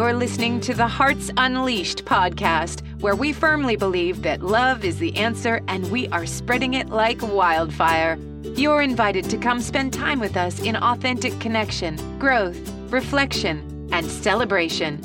You're listening to the Hearts Unleashed podcast, where we firmly believe that love is the answer and we are spreading it like wildfire. You're invited to come spend time with us in authentic connection, growth, reflection, and celebration.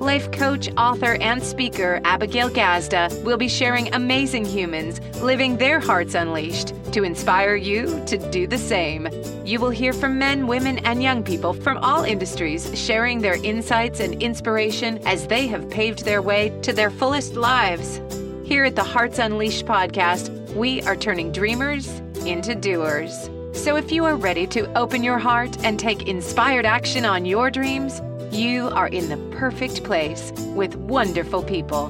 Life coach, author, and speaker Abigail Gazda will be sharing amazing humans living their hearts unleashed to inspire you to do the same. You will hear from men, women, and young people from all industries sharing their insights and inspiration as they have paved their way to their fullest lives. Here at the Hearts Unleashed podcast, we are turning dreamers into doers. So if you are ready to open your heart and take inspired action on your dreams, you are in the perfect place with wonderful people.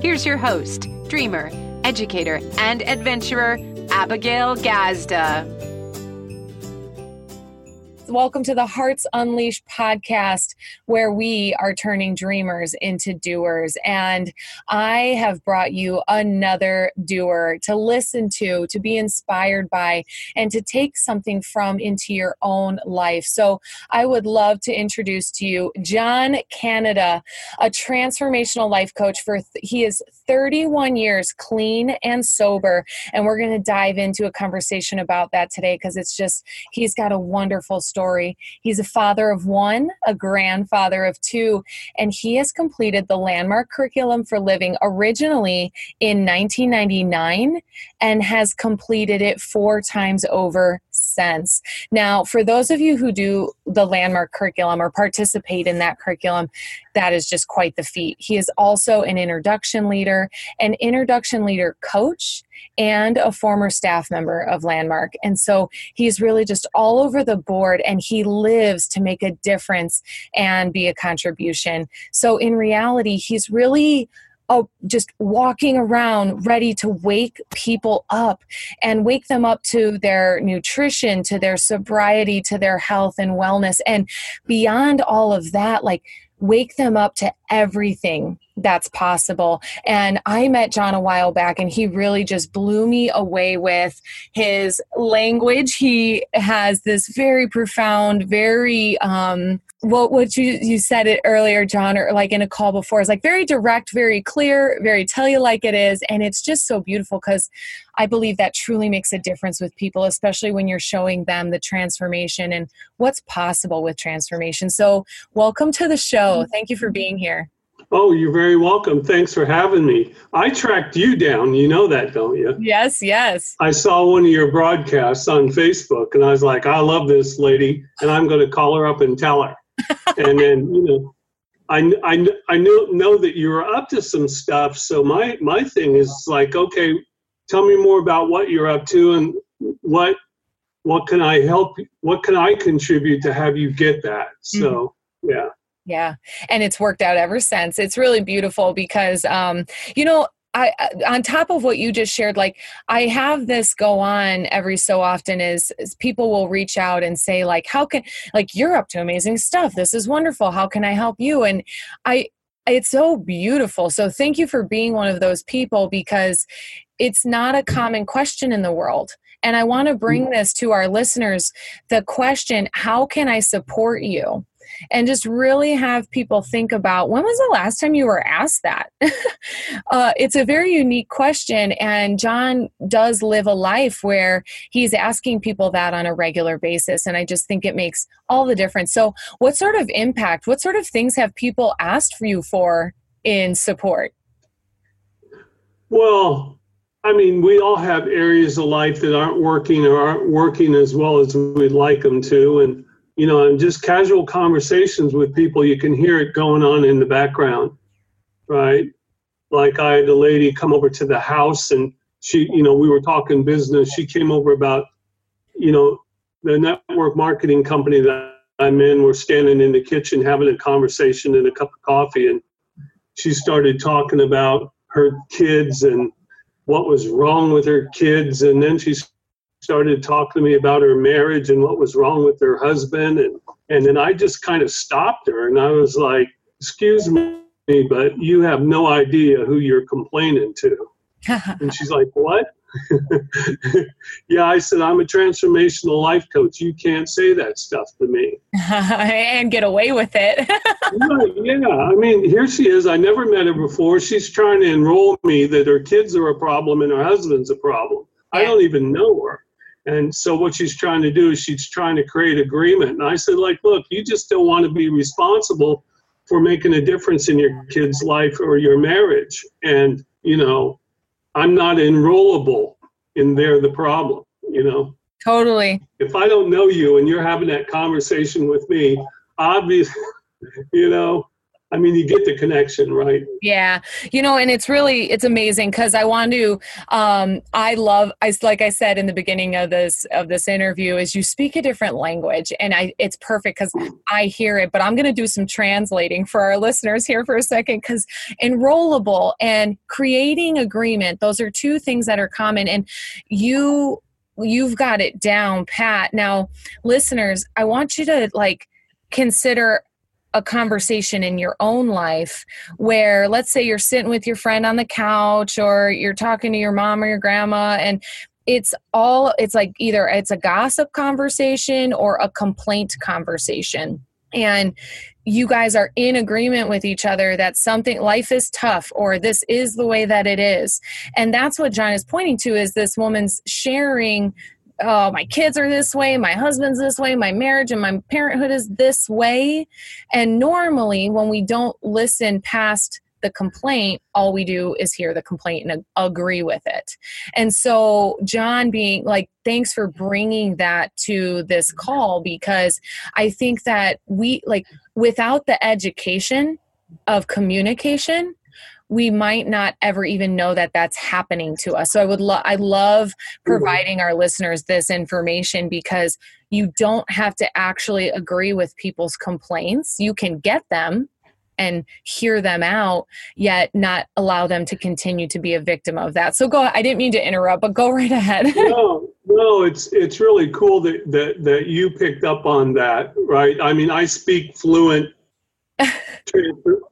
Here's your host, dreamer, educator, and adventurer, Abigail Gazda. Welcome to the Hearts Unleashed podcast, where we are turning dreamers into doers. And I have brought you another doer to listen to, to be inspired by, and to take something from into your own life. So I would love to introduce to you John Canada, a transformational life coach for he is 31 years clean and sober. And we're going to dive into a conversation about that today because it's just, he's got a wonderful story. He's a father of one, a grandfather of two, and he has completed the landmark curriculum for living originally in 1999 and has completed it four times over since. Now, for those of you who do the landmark curriculum or participate in that curriculum, that is just quite the feat. He is also an introduction leader, an introduction leader coach, and a former staff member of Landmark. And so he's really just all over the board and he lives to make a difference and be a contribution. So in reality, he's really oh, just walking around ready to wake people up and wake them up to their nutrition, to their sobriety, to their health and wellness. And beyond all of that, like wake them up to everything that's possible. And I met John a while back and he really just blew me away with his language. He has this very profound, very um what what you you said it earlier, John, or like in a call before, is like very direct, very clear, very tell you like it is, and it's just so beautiful because I believe that truly makes a difference with people, especially when you're showing them the transformation and what's possible with transformation. So, welcome to the show. Mm-hmm. Thank you for being here. Oh, you're very welcome. Thanks for having me. I tracked you down. You know that, don't you? Yes, yes. I saw one of your broadcasts on Facebook and I was like, I love this lady and I'm going to call her up and tell her. And then, you know, I, I, I know, know that you're up to some stuff. So my, my thing is like, okay, tell me more about what you're up to and what, what can I help? What can I contribute to have you get that? So, mm-hmm. yeah. Yeah. And it's worked out ever since. It's really beautiful because, um, you know, I, on top of what you just shared, like I have this go on every so often is, is, people will reach out and say like, how can, like, you're up to amazing stuff. This is wonderful. How can I help you? And I, it's so beautiful. So thank you for being one of those people because it's not a common question in the world. And I want to bring mm. this to our listeners the question, how can I support you? And just really have people think about when was the last time you were asked that? uh, it's a very unique question, and John does live a life where he's asking people that on a regular basis, and I just think it makes all the difference. So, what sort of impact, what sort of things have people asked for you for in support? Well, I mean, we all have areas of life that aren't working or aren't working as well as we'd like them to. And you know, and just casual conversations with people, you can hear it going on in the background, right? Like I had a lady come over to the house and she, you know, we were talking business. She came over about, you know, the network marketing company that I'm in. We're standing in the kitchen having a conversation and a cup of coffee. And she started talking about her kids and what was wrong with her kids. And then she started talking to me about her marriage and what was wrong with her husband and and then I just kind of stopped her and I was like, "Excuse me, but you have no idea who you're complaining to." and she's like, "What?" yeah, I said, I'm a transformational life coach. You can't say that stuff to me. and get away with it. yeah, I mean, here she is. I never met her before. She's trying to enroll me that her kids are a problem and her husband's a problem. Yeah. I don't even know her. And so what she's trying to do is she's trying to create agreement. And I said, like, look, you just don't want to be responsible for making a difference in your kid's life or your marriage. And, you know, I'm not enrollable and they're the problem, you know? Totally. If I don't know you and you're having that conversation with me, obviously, you know, I mean, you get the connection, right? Yeah, you know, and it's really it's amazing because I want to. Um, I love, I like I said in the beginning of this of this interview, is you speak a different language, and I it's perfect because I hear it. But I'm going to do some translating for our listeners here for a second because enrollable and creating agreement; those are two things that are common, and you you've got it down pat. Now, listeners, I want you to like consider a conversation in your own life where let's say you're sitting with your friend on the couch or you're talking to your mom or your grandma and it's all it's like either it's a gossip conversation or a complaint conversation. And you guys are in agreement with each other that something life is tough or this is the way that it is. And that's what john is pointing to is this woman's sharing oh, my kids are this way, my husband's this way, my marriage and my parenthood is this way. And normally, when we don't listen past the complaint, all we do is hear the complaint and agree with it. And so, John being like, thanks for bringing that to this call because I think that we, like, without the education of communication, we might not ever even know that that's happening to us. So I would love I love mm-hmm. providing our listeners this information because you don't have to actually agree with people's complaints. You can get them and hear them out yet not allow them to continue to be a victim of that. So go I didn't mean to interrupt, but go right ahead. no, no, it's it's really cool that that that you picked up on that, right? I mean, I speak fluent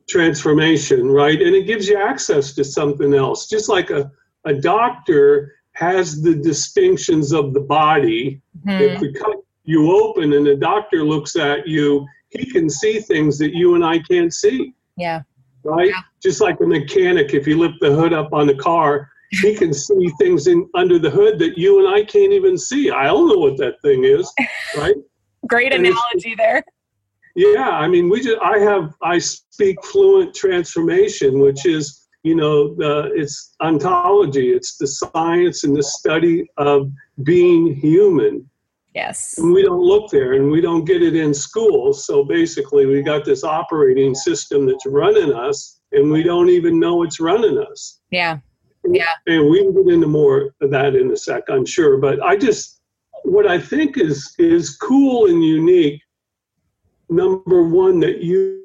transformation, right? And it gives you access to something else. Just like a, a doctor has the distinctions of the body. Mm-hmm. If we cut you open and the doctor looks at you, he can see things that you and I can't see. Yeah. Right? Yeah. Just like a mechanic, if you lift the hood up on the car, he can see things in under the hood that you and I can't even see. I don't know what that thing is, right? Great and analogy there. Yeah, I mean, we just I have I speak fluent transformation, which is you know the it's ontology. It's the science and the study of being human. Yes. And we don't look there, and we don't get it in school. So basically, we got this operating system that's running us, and we don't even know it's running us. Yeah. Yeah. And we can get into more of that in a sec, I'm sure. But I just what I think is is cool and unique number one that you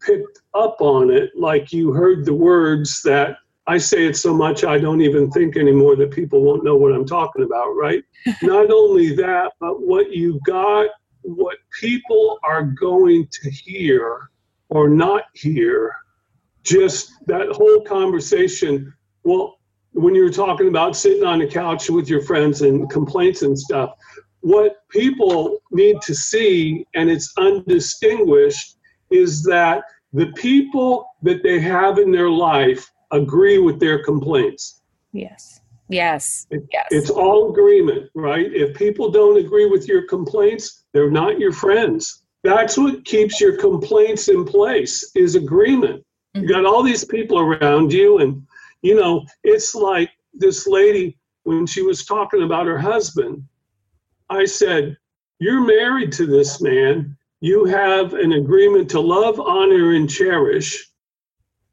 picked up on it like you heard the words that I say it so much I don't even think anymore that people won't know what I'm talking about, right? Not only that, but what you got, what people are going to hear or not hear, just that whole conversation. Well, when you were talking about sitting on the couch with your friends and complaints and stuff, what people need to see, and it's undistinguished, is that the people that they have in their life agree with their complaints. Yes. Yes. It, yes. It's all agreement, right? If people don't agree with your complaints, they're not your friends. That's what keeps your complaints in place is agreement. Mm-hmm. You got all these people around you and you know, it's like this lady when she was talking about her husband, I said, You're married to this man. You have an agreement to love, honor, and cherish.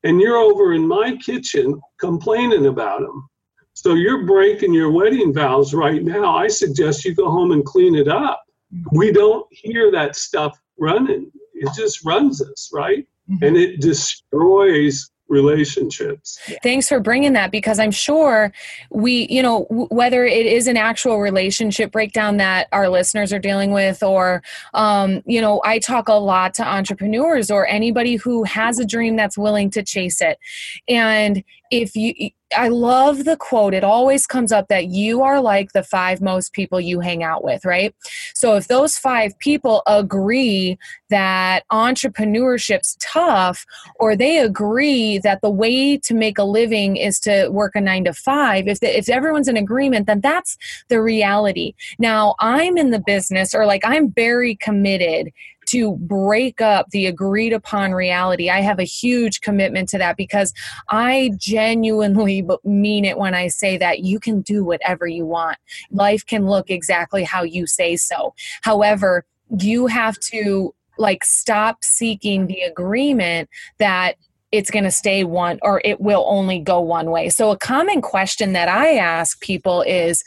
And you're over in my kitchen complaining about him. So you're breaking your wedding vows right now. I suggest you go home and clean it up. We don't hear that stuff running. It just runs us, right? Mm-hmm. And it destroys relationships. Thanks for bringing that because I'm sure we, you know, w- whether it is an actual relationship breakdown that our listeners are dealing with, or, um, you know, I talk a lot to entrepreneurs or anybody who has a dream that's willing to chase it. And if you, I love the quote. It always comes up that you are like the five most people you hang out with, right? So if those five people agree that entrepreneurship's tough, or they agree that the way to make a living is to work a nine to five, if, the, if everyone's in agreement, then that's the reality. Now, I'm in the business, or like I'm very committed to break up the agreed upon reality. I have a huge commitment to that because I genuinely mean it when I say that you can do whatever you want. Life can look exactly how you say so. However, you have to like stop seeking the agreement that it's going to stay one or it will only go one way. So, a common question that I ask people is,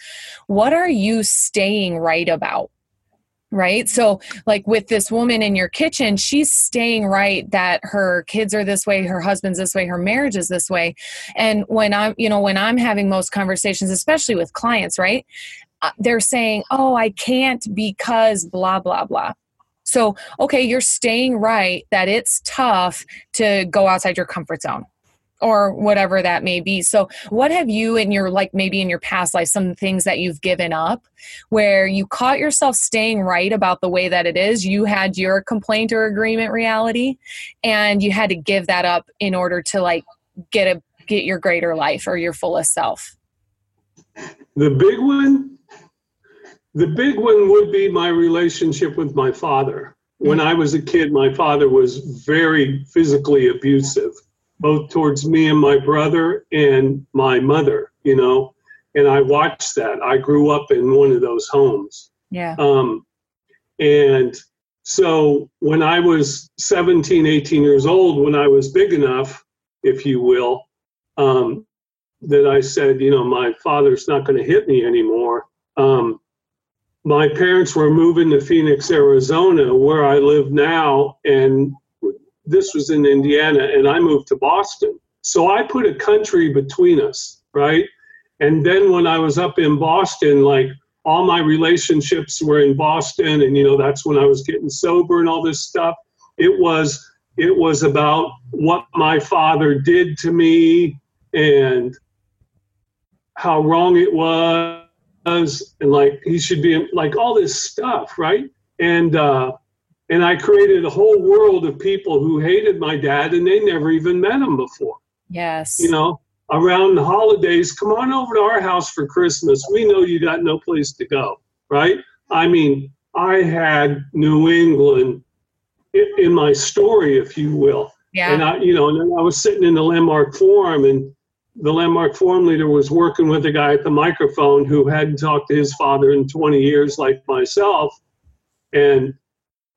What are you staying right about? Right? So like with this woman in your kitchen she's staying right that her kids are this way her husband's this way her marriage is this way. And when i'm you know when i'm having most conversations especially with clients right uh, they're saying oh i can't because blah blah blah. So okay you're staying right that it's tough to go outside your comfort zone or whatever that may be. So, what have you in your like maybe in your past life some things that you've given up where you caught yourself staying right about the way that it is? You had your complaint or agreement reality and you had to give that up in order to like get a get your greater life or your fullest self. The big one the big one would be my relationship with my father. When mm. I was a kid, my father was very physically abusive both towards me and my brother and my mother, you know, and I watched that. I grew up in one of those homes. Yeah. Um, and so when I was 17, 18 years old, when I was big enough, if you will, um, that I said, you know, my father's not going to hit me anymore. Um, my parents were moving to Phoenix, Arizona, where I live now, and this was in Indiana, and I moved to Boston. So I put a country between us, right? And then when I was up in Boston, like all my relationships were in Boston, and you know that's when I was getting sober and all this stuff. It was it was about what my father did to me and how wrong it was, and like he should be like all this stuff, right? And uh, and I created a whole world of people who hated my dad and they never even met him before. Yes. You know, around the holidays, come on over to our house for Christmas. We know you got no place to go, right? I mean, I had New England in my story, if you will. Yeah. And I, you know, and I was sitting in the Landmark Forum and the Landmark Forum leader was working with a guy at the microphone who hadn't talked to his father in 20 years, like myself. And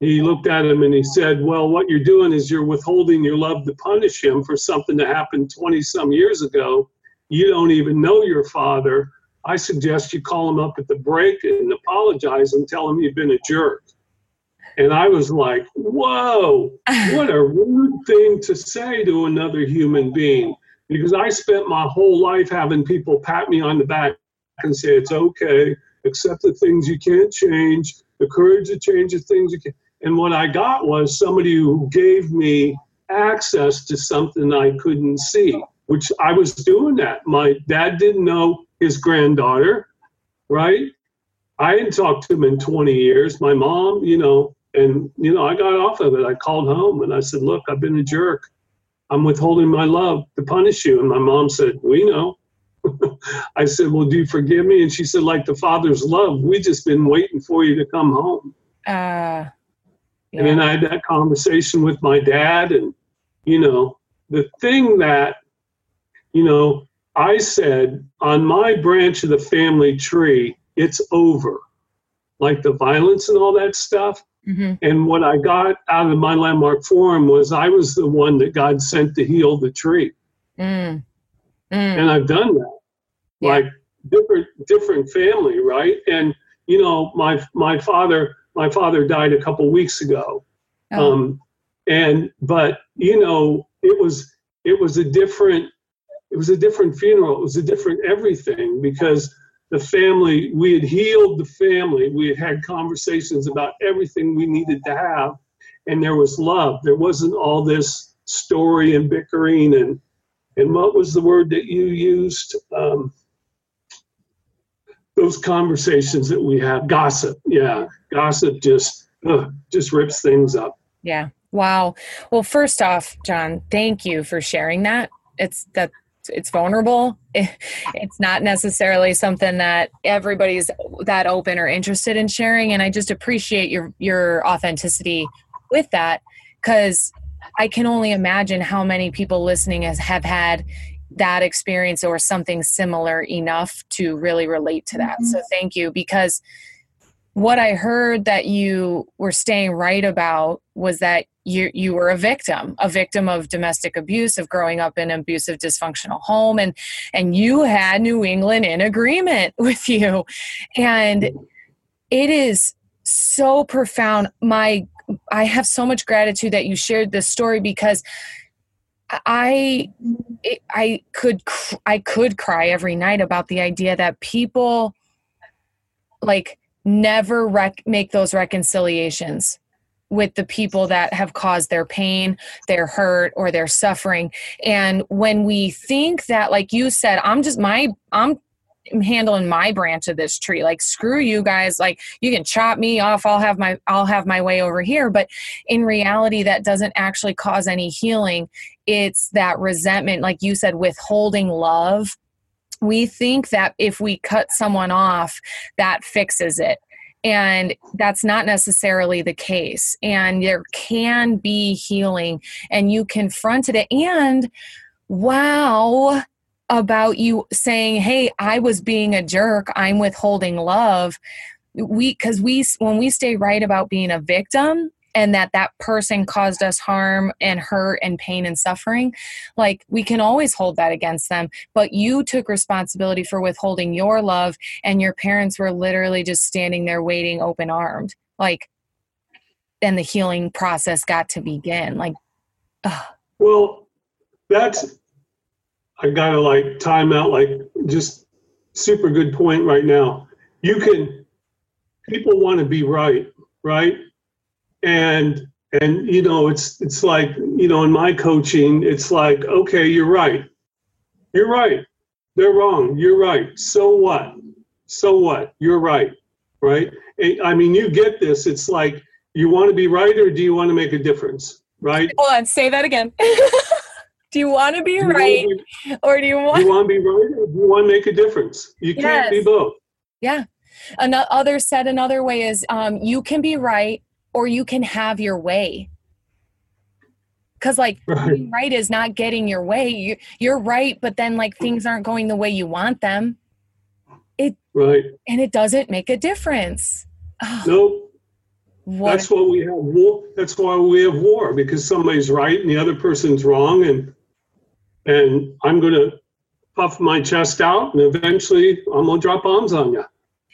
he looked at him and he said, Well, what you're doing is you're withholding your love to punish him for something that happened 20 some years ago. You don't even know your father. I suggest you call him up at the break and apologize and tell him you've been a jerk. And I was like, Whoa, what a rude thing to say to another human being. Because I spent my whole life having people pat me on the back and say, It's okay, accept the things you can't change, the courage to change the things you can. And what I got was somebody who gave me access to something I couldn't see, which I was doing that. My dad didn't know his granddaughter, right? I hadn't talked to him in 20 years. My mom, you know, and, you know, I got off of it. I called home and I said, Look, I've been a jerk. I'm withholding my love to punish you. And my mom said, We know. I said, Well, do you forgive me? And she said, Like the father's love, we just been waiting for you to come home. Uh, yeah. And then I had that conversation with my dad. And, you know, the thing that, you know, I said on my branch of the family tree, it's over. Like the violence and all that stuff. Mm-hmm. And what I got out of my landmark forum was I was the one that God sent to heal the tree. Mm. Mm. And I've done that. Yeah. Like different different family, right? And you know, my my father my father died a couple weeks ago. Oh. Um, and but you know, it was it was a different it was a different funeral. It was a different everything because the family we had healed the family. We had had conversations about everything we needed to have, and there was love. There wasn't all this story and bickering and and what was the word that you used? Um, those conversations that we have, gossip. Yeah, gossip just just rips things up. Yeah. Wow. Well, first off, John, thank you for sharing that. It's that it's vulnerable. It's not necessarily something that everybody's that open or interested in sharing, and I just appreciate your your authenticity with that because I can only imagine how many people listening has have had that experience or something similar enough to really relate to that. Mm-hmm. So thank you because what I heard that you were staying right about was that you you were a victim, a victim of domestic abuse, of growing up in an abusive, dysfunctional home, and and you had New England in agreement with you, and it is so profound. My I have so much gratitude that you shared this story because I I could I could cry every night about the idea that people like never rec- make those reconciliations with the people that have caused their pain, their hurt, or their suffering. And when we think that, like you said, I'm just my, I'm handling my branch of this tree like screw you guys like you can chop me off i'll have my i'll have my way over here but in reality that doesn't actually cause any healing it's that resentment like you said withholding love we think that if we cut someone off, that fixes it. And that's not necessarily the case. And there can be healing, and you confronted it. And wow, about you saying, Hey, I was being a jerk, I'm withholding love. We, because we, when we stay right about being a victim, and that that person caused us harm and hurt and pain and suffering like we can always hold that against them but you took responsibility for withholding your love and your parents were literally just standing there waiting open armed like and the healing process got to begin like ugh. well that's i gotta like time out like just super good point right now. You can people want to be right right? And and you know it's it's like you know in my coaching it's like okay you're right. You're right. They're wrong. You're right. So what? So what? You're right right? I mean you get this. It's like you want to be right or do you want to make a difference right? Hold on. Say that again do you want to be right or do you want you want to be right or do you want to make a difference? You yes. can't be both. Yeah. Another said another way is um, you can be right or you can have your way. Because like right. right is not getting your way. You, you're right but then like things aren't going the way you want them. It right. and it doesn't make a difference. Oh, nope. What? that's why we have war that's why we have war because somebody's right and the other person's wrong and and i'm gonna puff my chest out and eventually i'm gonna drop bombs on you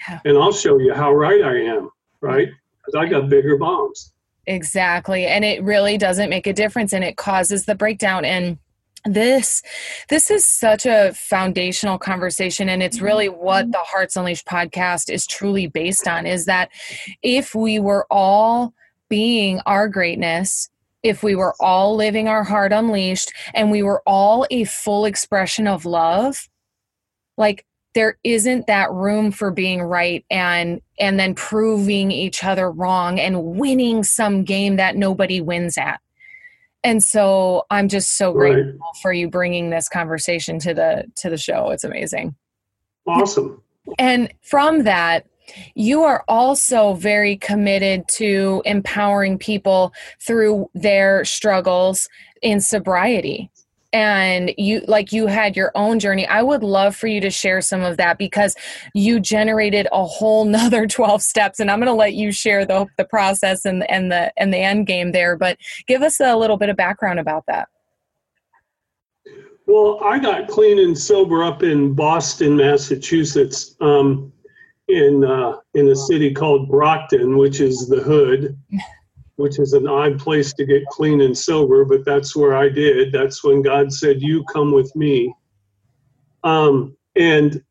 yeah. and i'll show you how right i am right mm-hmm. because I got bigger bombs. Exactly. And it really doesn't make a difference and it causes the breakdown. And this this is such a foundational conversation and it's really mm-hmm. what the hearts unleashed podcast is truly based on is that if we were all being our greatness if we were all living our heart unleashed and we were all a full expression of love like there isn't that room for being right and and then proving each other wrong and winning some game that nobody wins at. And so i'm just so right. grateful for you bringing this conversation to the to the show. It's amazing. Awesome. And from that you are also very committed to empowering people through their struggles in sobriety. And you like you had your own journey. I would love for you to share some of that because you generated a whole nother 12 steps and i'm going to let you share the, the process and, and the and the end game there but give us a little bit of background about that. Well i got clean and sober up in boston massachusetts um, in uh, in a city called brockton which is the hood which is an odd place to get clean and sober, but that's where I did. That's when God said, You come with me. Um, and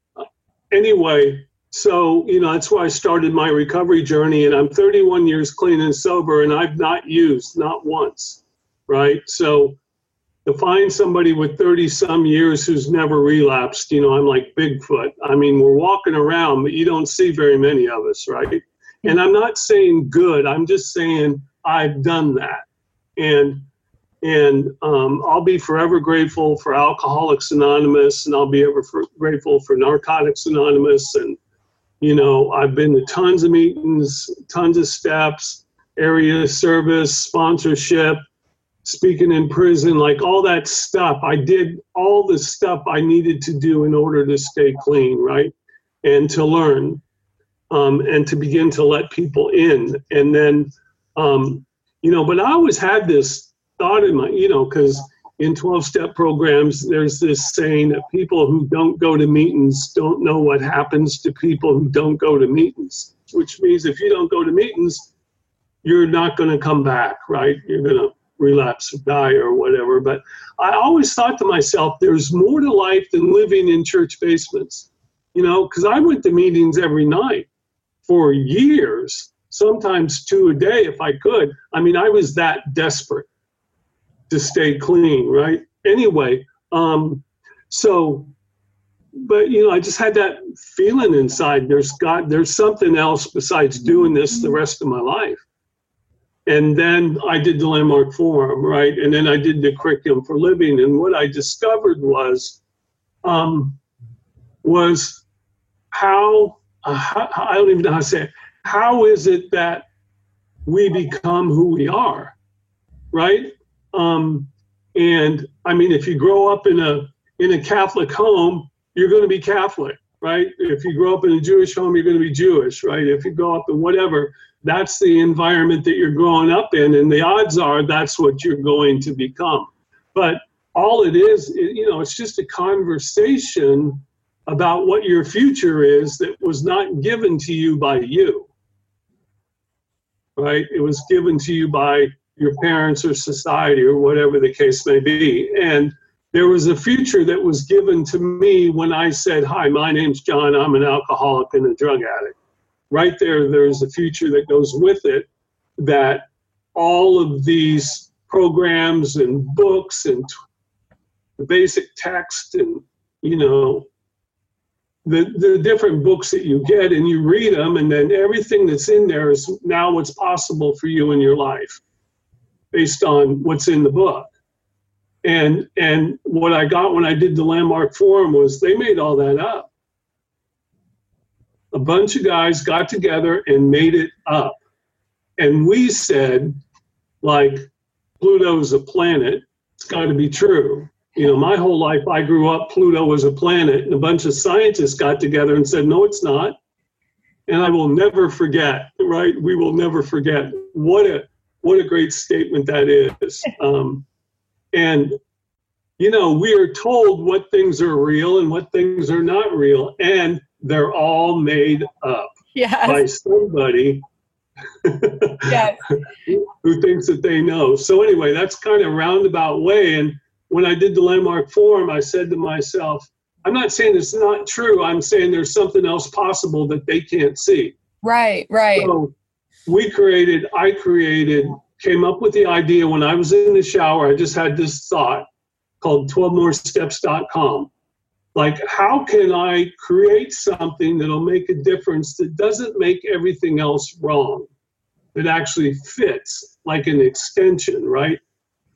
anyway, so, you know, that's why I started my recovery journey. And I'm 31 years clean and sober, and I've not used, not once, right? So, to find somebody with 30 some years who's never relapsed, you know, I'm like Bigfoot. I mean, we're walking around, but you don't see very many of us, right? And I'm not saying good, I'm just saying I've done that. And and um, I'll be forever grateful for Alcoholics Anonymous, and I'll be ever for, grateful for Narcotics Anonymous. And you know, I've been to tons of meetings, tons of steps, area service, sponsorship, speaking in prison, like all that stuff. I did all the stuff I needed to do in order to stay clean, right, and to learn, um, and to begin to let people in, and then um, you know, but I always had this thought in my, you know, because in 12 step programs, there's this saying that people who don't go to meetings don't know what happens to people who don't go to meetings, which means if you don't go to meetings, you're not going to come back, right? You're going to relapse or die or whatever. But I always thought to myself, there's more to life than living in church basements, you know, because I went to meetings every night for years sometimes two a day if I could. I mean, I was that desperate to stay clean, right? Anyway, um, so, but you know, I just had that feeling inside. There's got there's something else besides doing this the rest of my life. And then I did the landmark forum, right? And then I did the curriculum for living. And what I discovered was, um, was how, uh, how I don't even know how to say it how is it that we become who we are, right? Um, and I mean, if you grow up in a in a Catholic home, you're going to be Catholic, right? If you grow up in a Jewish home, you're going to be Jewish, right? If you grow up in whatever, that's the environment that you're growing up in, and the odds are that's what you're going to become. But all it is, you know, it's just a conversation about what your future is that was not given to you by you right? It was given to you by your parents or society or whatever the case may be. And there was a future that was given to me when I said, Hi, my name's John. I'm an alcoholic and a drug addict. Right there, there's a future that goes with it that all of these programs and books and the basic text and, you know, the, the different books that you get and you read them and then everything that's in there is now what's possible for you in your life based on what's in the book. And and what i got when i did the landmark forum was they made all that up a bunch of guys got together and made it up and we said like pluto's a planet it's got to be true you know, my whole life I grew up, Pluto was a planet, and a bunch of scientists got together and said, no, it's not. And I will never forget, right? We will never forget. What a what a great statement that is. Um, and you know, we are told what things are real and what things are not real, and they're all made up yes. by somebody yes. who thinks that they know. So anyway, that's kind of roundabout way. And when I did the landmark forum, I said to myself, I'm not saying it's not true. I'm saying there's something else possible that they can't see. Right, right. So we created, I created, came up with the idea when I was in the shower. I just had this thought called 12moresteps.com. Like, how can I create something that'll make a difference that doesn't make everything else wrong, that actually fits like an extension, right?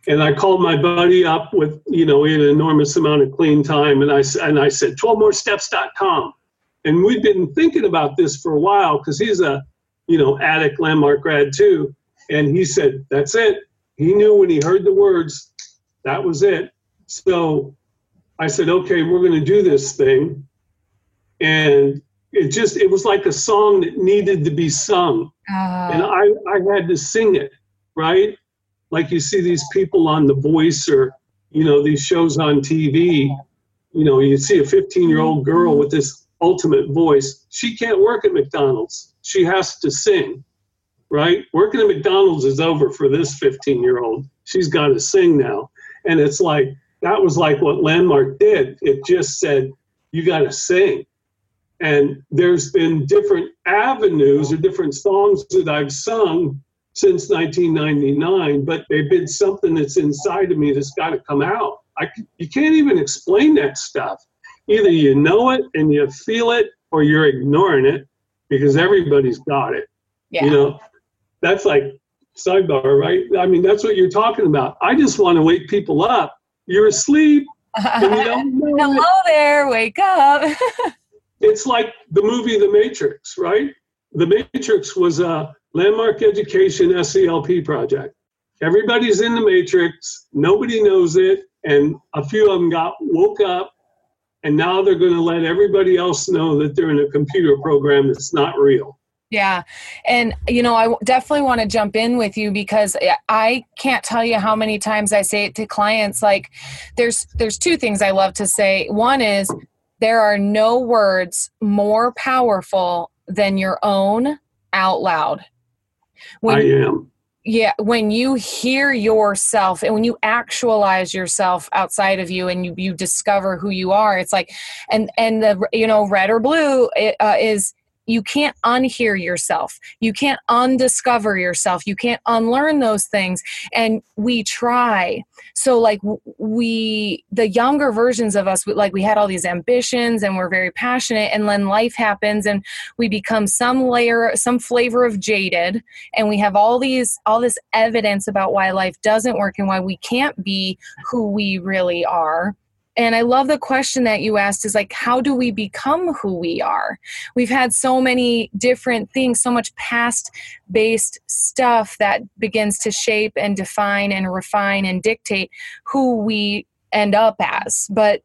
and I called my buddy up with, you know, we had an enormous amount of clean time, and I and I said 12moresteps.com, and we'd been thinking about this for a while because he's a, you know, addict landmark grad too, and he said that's it. He knew when he heard the words, that was it. So I said, okay, we're going to do this thing, and it just it was like a song that needed to be sung, uh. and I I had to sing it, right? like you see these people on The Voice or, you know, these shows on TV. You know, you see a 15 year old girl with this ultimate voice. She can't work at McDonald's. She has to sing, right? Working at McDonald's is over for this 15 year old. She's got to sing now. And it's like, that was like what Landmark did. It just said, you got to sing. And there's been different avenues or different songs that I've sung since 1999, but they've been something that's inside of me that's got to come out. I, you can't even explain that stuff. Either you know it and you feel it, or you're ignoring it because everybody's got it. Yeah. You know, that's like sidebar, right? I mean, that's what you're talking about. I just want to wake people up. You're asleep. And you don't know Hello there, wake up. it's like the movie The Matrix, right? The Matrix was a landmark education SELP project. Everybody's in the Matrix, nobody knows it, and a few of them got woke up, and now they're going to let everybody else know that they're in a computer program that's not real. Yeah. And, you know, I definitely want to jump in with you because I can't tell you how many times I say it to clients. Like, there's, there's two things I love to say. One is there are no words more powerful than your own out loud. When, I am. Yeah, when you hear yourself and when you actualize yourself outside of you and you, you discover who you are, it's like, and and the you know red or blue uh, is you can't unhear yourself. You can't undiscover yourself. You can't unlearn those things. And we try. So like we the younger versions of us like we had all these ambitions and we're very passionate. And then life happens and we become some layer some flavor of jaded. And we have all these all this evidence about why life doesn't work and why we can't be who we really are and I love the question that you asked is like, how do we become who we are? We've had so many different things, so much past based stuff that begins to shape and define and refine and dictate who we end up as. But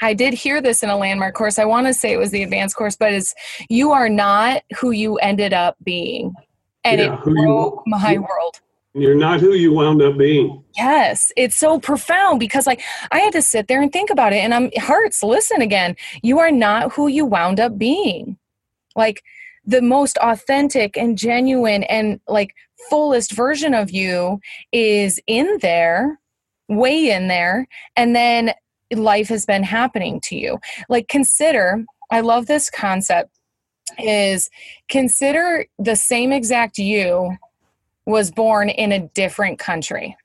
I did hear this in a landmark course. I want to say it was the advanced course, but it's you are not who you ended up being. And yeah, it broke you, my world you're not who you wound up being. Yes, it's so profound because like I had to sit there and think about it and I'm hurts. Listen again. You are not who you wound up being. Like the most authentic and genuine and like fullest version of you is in there, way in there, and then life has been happening to you. Like consider, I love this concept is consider the same exact you was born in a different country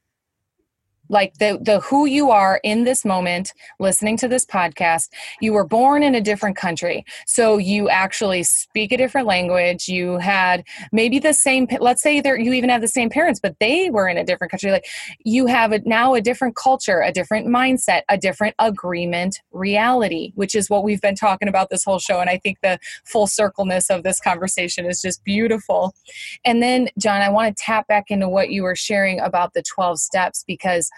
like the the who you are in this moment listening to this podcast you were born in a different country. So you actually speak a different language. You had maybe the same let's say there you even have the same parents but they were in a different country. Like you have a, now a different culture a different mindset a different agreement reality which is what we've been talking about this whole show. And i think the full circleness of this conversation is just beautiful. And then john i want to tap back into what you were sharing about the 12 steps because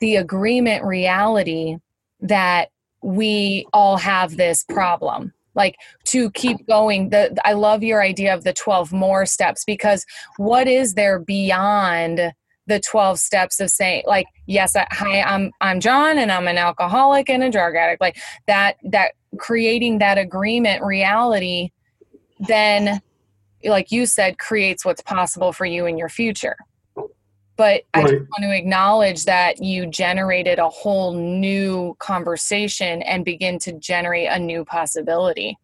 the agreement reality that we all have this problem. Like to keep going the i love your idea of the 12 more steps because what is there beyond the 12 steps of saying like yes I, hi i'm i'm john and i'm an alcoholic and a drug addict like that that creating that agreement reality then like you said creates what's possible for you in your future but right. I just want to acknowledge that you generated a whole new conversation and begin to generate a new possibility.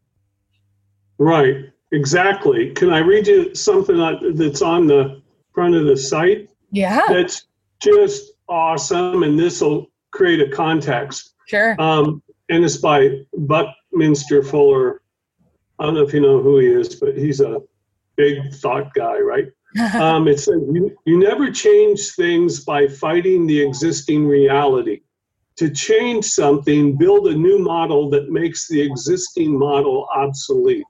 Right, exactly. Can I read you something that's on the front of the site? Yeah. That's just awesome, and this will create a context. Sure. Um, and it's by Buckminster Fuller. I don't know if you know who he is, but he's a big thought guy, right? Um, it says you, you never change things by fighting the existing reality. To change something, build a new model that makes the existing model obsolete.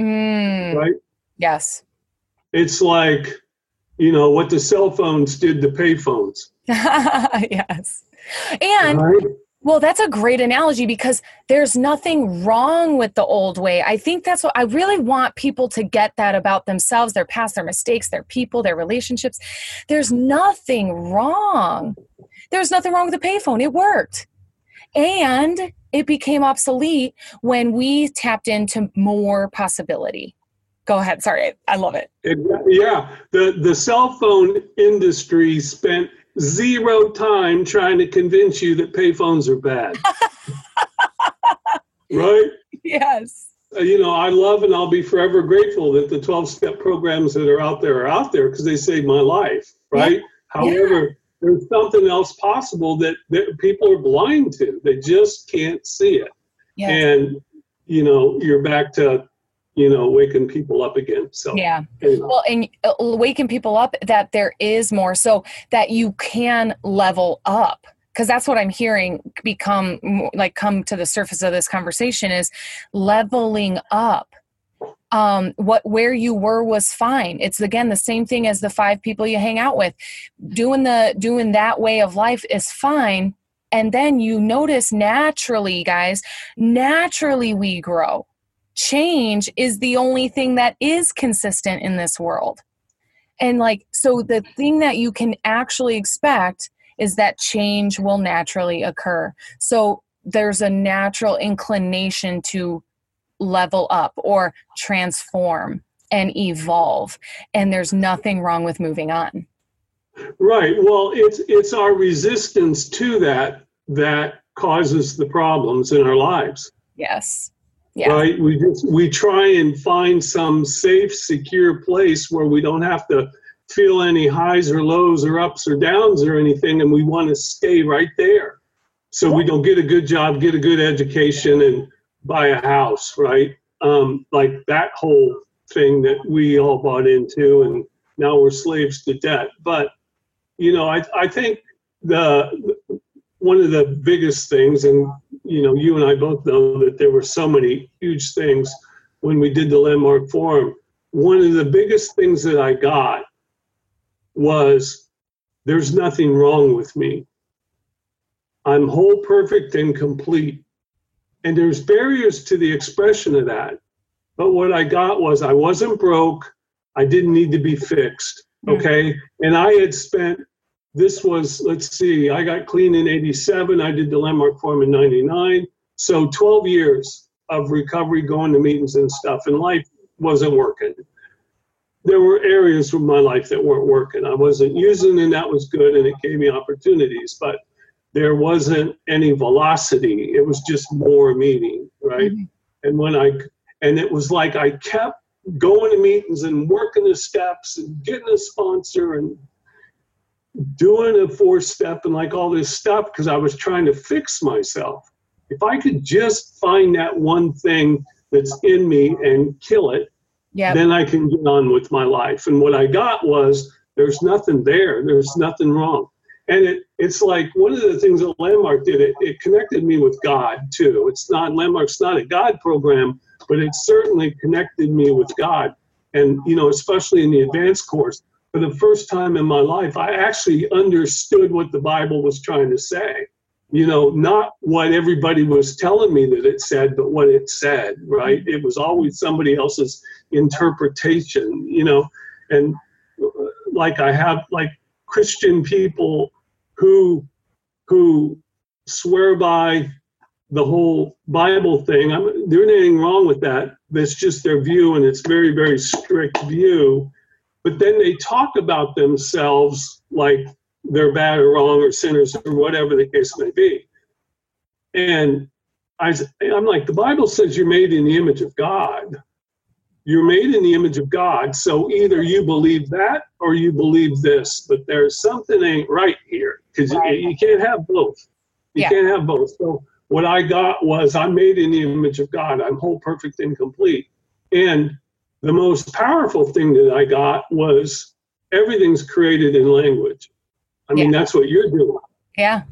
Mm. Right? Yes. It's like, you know, what the cell phones did to payphones. yes. And right? Well, that's a great analogy because there's nothing wrong with the old way. I think that's what I really want people to get that about themselves, their past, their mistakes, their people, their relationships. There's nothing wrong. There's nothing wrong with the payphone. It worked. And it became obsolete when we tapped into more possibility. go ahead. Sorry, I love it. Yeah, the the cell phone industry spent zero time trying to convince you that payphones are bad. right? Yes. Uh, you know, I love and I'll be forever grateful that the 12 step programs that are out there are out there because they saved my life, right? Yeah. However, yeah. there's something else possible that, that people are blind to. They just can't see it. Yeah. And, you know, you're back to you know waking people up again so. Yeah. Well and uh, waking people up that there is more so that you can level up because that's what i'm hearing become like come to the surface of this conversation is leveling up. Um what where you were was fine. It's again the same thing as the five people you hang out with. Doing the doing that way of life is fine and then you notice naturally guys naturally we grow change is the only thing that is consistent in this world. And like so the thing that you can actually expect is that change will naturally occur. So there's a natural inclination to level up or transform and evolve and there's nothing wrong with moving on. Right. Well it's it's our resistance to that that causes the problems in our lives. Yes yeah. right we just we try and find some safe secure place where we don't have to feel any highs or lows or ups or downs or anything, and we want to stay right there. So we don't get a good job, get a good education, and buy a house, right? Um, like that whole thing that we all bought into, and now we're slaves to debt. But you know, I I think the one of the biggest things, and you know, you and I both know that there were so many huge things when we did the landmark forum. One of the biggest things that I got was there's nothing wrong with me. I'm whole, perfect, and complete. And there's barriers to the expression of that. But what I got was I wasn't broke. I didn't need to be fixed. Okay. And I had spent, this was, let's see, I got clean in 87. I did the landmark forum in 99. So 12 years of recovery, going to meetings and stuff, and life wasn't working there were areas of my life that weren't working. I wasn't using, and that was good, and it gave me opportunities. But there wasn't any velocity. It was just more meeting, right? Mm-hmm. And when I, and it was like I kept going to meetings and working the steps and getting a sponsor and doing a four step and like all this stuff because I was trying to fix myself. If I could just find that one thing that's in me and kill it, yep. then I can get on with my life. And what I got was there's nothing there. There's nothing wrong. And it, it's like one of the things that Landmark did, it, it connected me with God too. It's not, Landmark's not a God program, but it certainly connected me with God. And, you know, especially in the advanced course, for the first time in my life, I actually understood what the Bible was trying to say you know, not what everybody was telling me that it said, but what it said, right? It was always somebody else's interpretation, you know, and uh, like I have like Christian people who who swear by the whole Bible thing. I'm, there's anything wrong with that. That's just their view, and it's very, very strict view. But then they talk about themselves like they're bad or wrong or sinners or whatever the case may be. And I, I'm like, the Bible says you're made in the image of God. You're made in the image of God. So either you believe that or you believe this, but there's something ain't right here because right. you, you, can't have both. You yeah. can't have both. So what I got was I'm made in the image of God. I'm whole, perfect, and complete. And the most powerful thing that I got was everything's created in language. I mean, yeah. that's what you're doing. Yeah.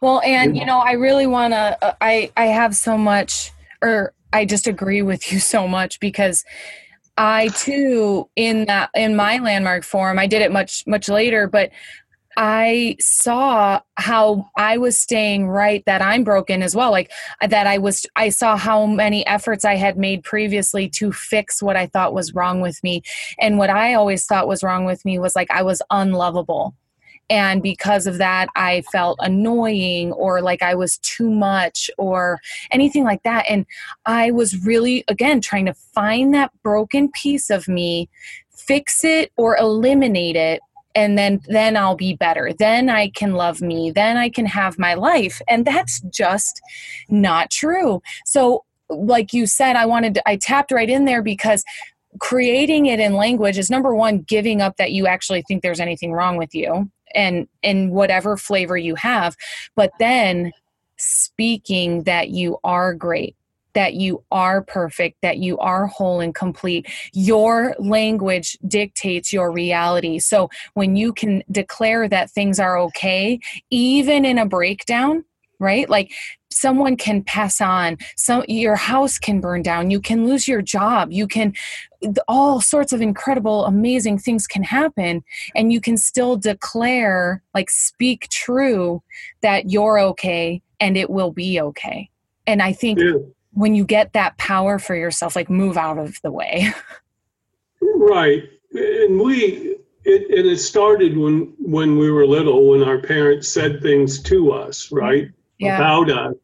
Well, and you know, I really want to uh, I I have so much or I just agree with you so much because I too in that in my landmark forum, I did it much much later, but I saw how I was staying right that I'm broken as well. Like uh, that I was I saw how many efforts I had made previously to fix what I thought was wrong with me. And what I always thought was wrong with me was like I was unlovable and because of that i felt annoying or like i was too much or anything like that and i was really again trying to find that broken piece of me fix it or eliminate it and then then I'll be better. Then I can love me. Then I can have my life. And that's just not true. So like you said, I wanted to, I tapped right in there because creating it in language is number one giving up that you actually think there's anything wrong with you and in whatever flavor you have but then speaking that you are great that you are perfect, that you are whole and complete. Your language dictates your reality. So when you can declare that things are okay, even in a breakdown, right? Like someone can pass on so your house can burn down you can lose your job you can all sorts of incredible amazing things can happen and you can still declare like speak true that you're okay and it will be okay and i think yeah. When you get that power for yourself like move out of the way right and we it, and it started when when we were little when our parents said things to us right yeah. about us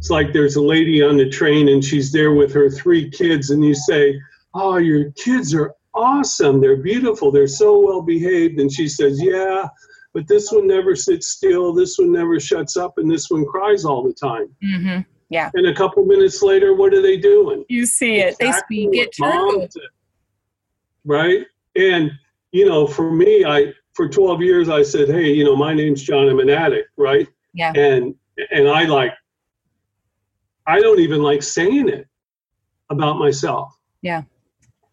it's like there's a lady on the train and she's there with her three kids, and you say, Oh, your kids are awesome. They're beautiful. They're so well behaved. And she says, Yeah, but this one never sits still. This one never shuts up. And this one cries all the time. Mm-hmm. Yeah. And a couple minutes later, what are they doing? You see it. Exactly they speak it true. Right. And, you know, for me, I, for 12 years, I said, Hey, you know, my name's John. I'm an addict. Right. Yeah. And, and I like I don't even like saying it about myself. Yeah.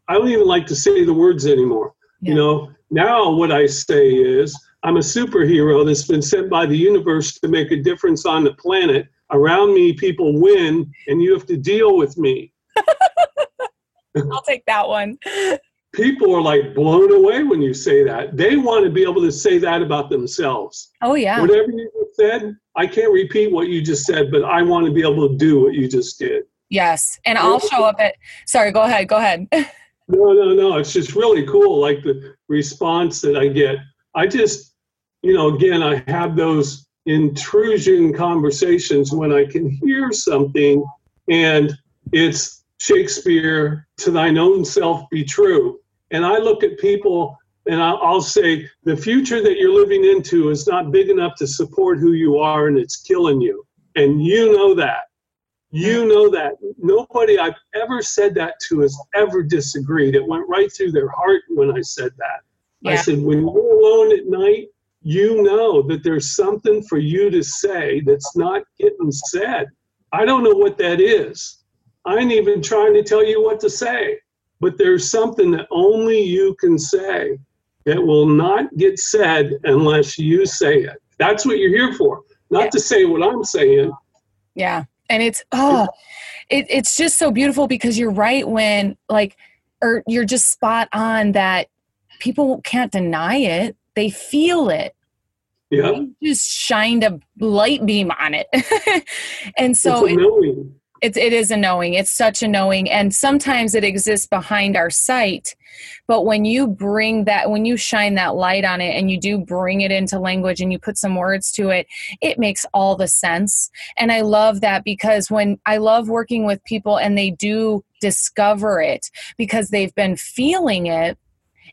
I don't even like to say the words anymore. Yeah. You know, now what I say is I'm a superhero that's been sent by the universe to make a difference on the planet. Around me, people win, and you have to deal with me. I'll take that one. People are like blown away when you say that. They want to be able to say that about themselves. Oh, yeah. Whatever you said, I can't repeat what you just said, but I want to be able to do what you just did. Yes. And I'll show up at, sorry, go ahead. Go ahead. no, no, no. It's just really cool. Like the response that I get. I just, you know, again, I have those intrusion conversations when I can hear something and it's Shakespeare, to thine own self be true. And I look at people and I'll say the future that you're living into is not big enough to support who you are and it's killing you. And you know that. You know that. Nobody I've ever said that to has ever disagreed. It went right through their heart when I said that. Yeah. I said, when you're alone at night, you know that there's something for you to say that's not getting said. I don't know what that is. I ain't even trying to tell you what to say, but there's something that only you can say that will not get said unless you say it. That's what you're here for, not yeah. to say what I'm saying. Yeah. And it's, oh, it, it's just so beautiful because you're right when, like, or you're just spot on that people can't deny it, they feel it. Yeah. You just shined a light beam on it. and so, it's knowing. It, it is a knowing. It's such a knowing. And sometimes it exists behind our sight. But when you bring that, when you shine that light on it and you do bring it into language and you put some words to it, it makes all the sense. And I love that because when I love working with people and they do discover it because they've been feeling it